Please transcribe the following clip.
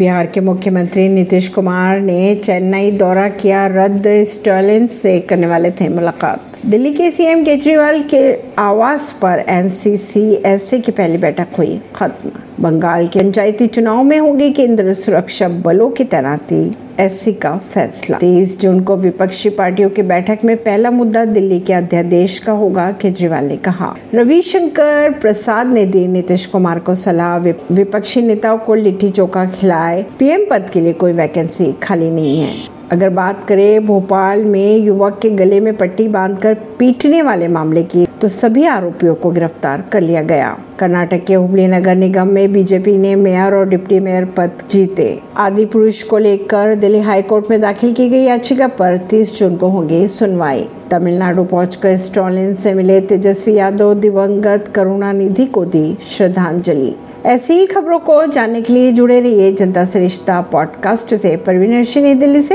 बिहार के मुख्यमंत्री नीतीश कुमार ने चेन्नई दौरा किया, रद्द स्टर्लिन से करने वाले थे मुलाकात। दिल्ली के सीएम केजरीवाल के आवास पर एनसीसी की पहली बैठक हुई। खत्म। बंगाल के पंचायती चुनाव में होगी केंद्र सुरक्षा बलों की तैनाती, एससी का फैसला। तेईस जून को विपक्षी पार्टियों की बैठक में पहला मुद्दा दिल्ली के अध्यादेश का होगा, केजरीवाल ने कहा। रविशंकर प्रसाद ने दी नीतीश कुमार को सलाह। विपक्षी नेताओं को लिट्टी चोखा खिलाए। पीएम पद के लिए कोई वैकेंसी खाली नहीं है। अगर बात करें भोपाल में युवक के गले में पट्टी बांधकर पीटने वाले मामले की तो सभी आरोपियों को गिरफ़्तार कर लिया गया। कर्नाटक के हुबली नगर निगम में बीजेपी ने मेयर और डिप्टी मेयर पद जीते। आदि पुरुष को लेकर दिल्ली हाईकोर्ट में दाखिल की गई याचिका पर 30 जून को होगी सुनवाई। तमिलनाडु पहुंचकर स्टॉलिन से मिले तेजस्वी यादव दिवंगत करुणानिधि को दी श्रद्धांजलि। ऐसी ही खबरों को जानने के लिए जुड़े रहिए जनता से रिश्ता पॉडकास्ट से। परवीन दिल्ली से।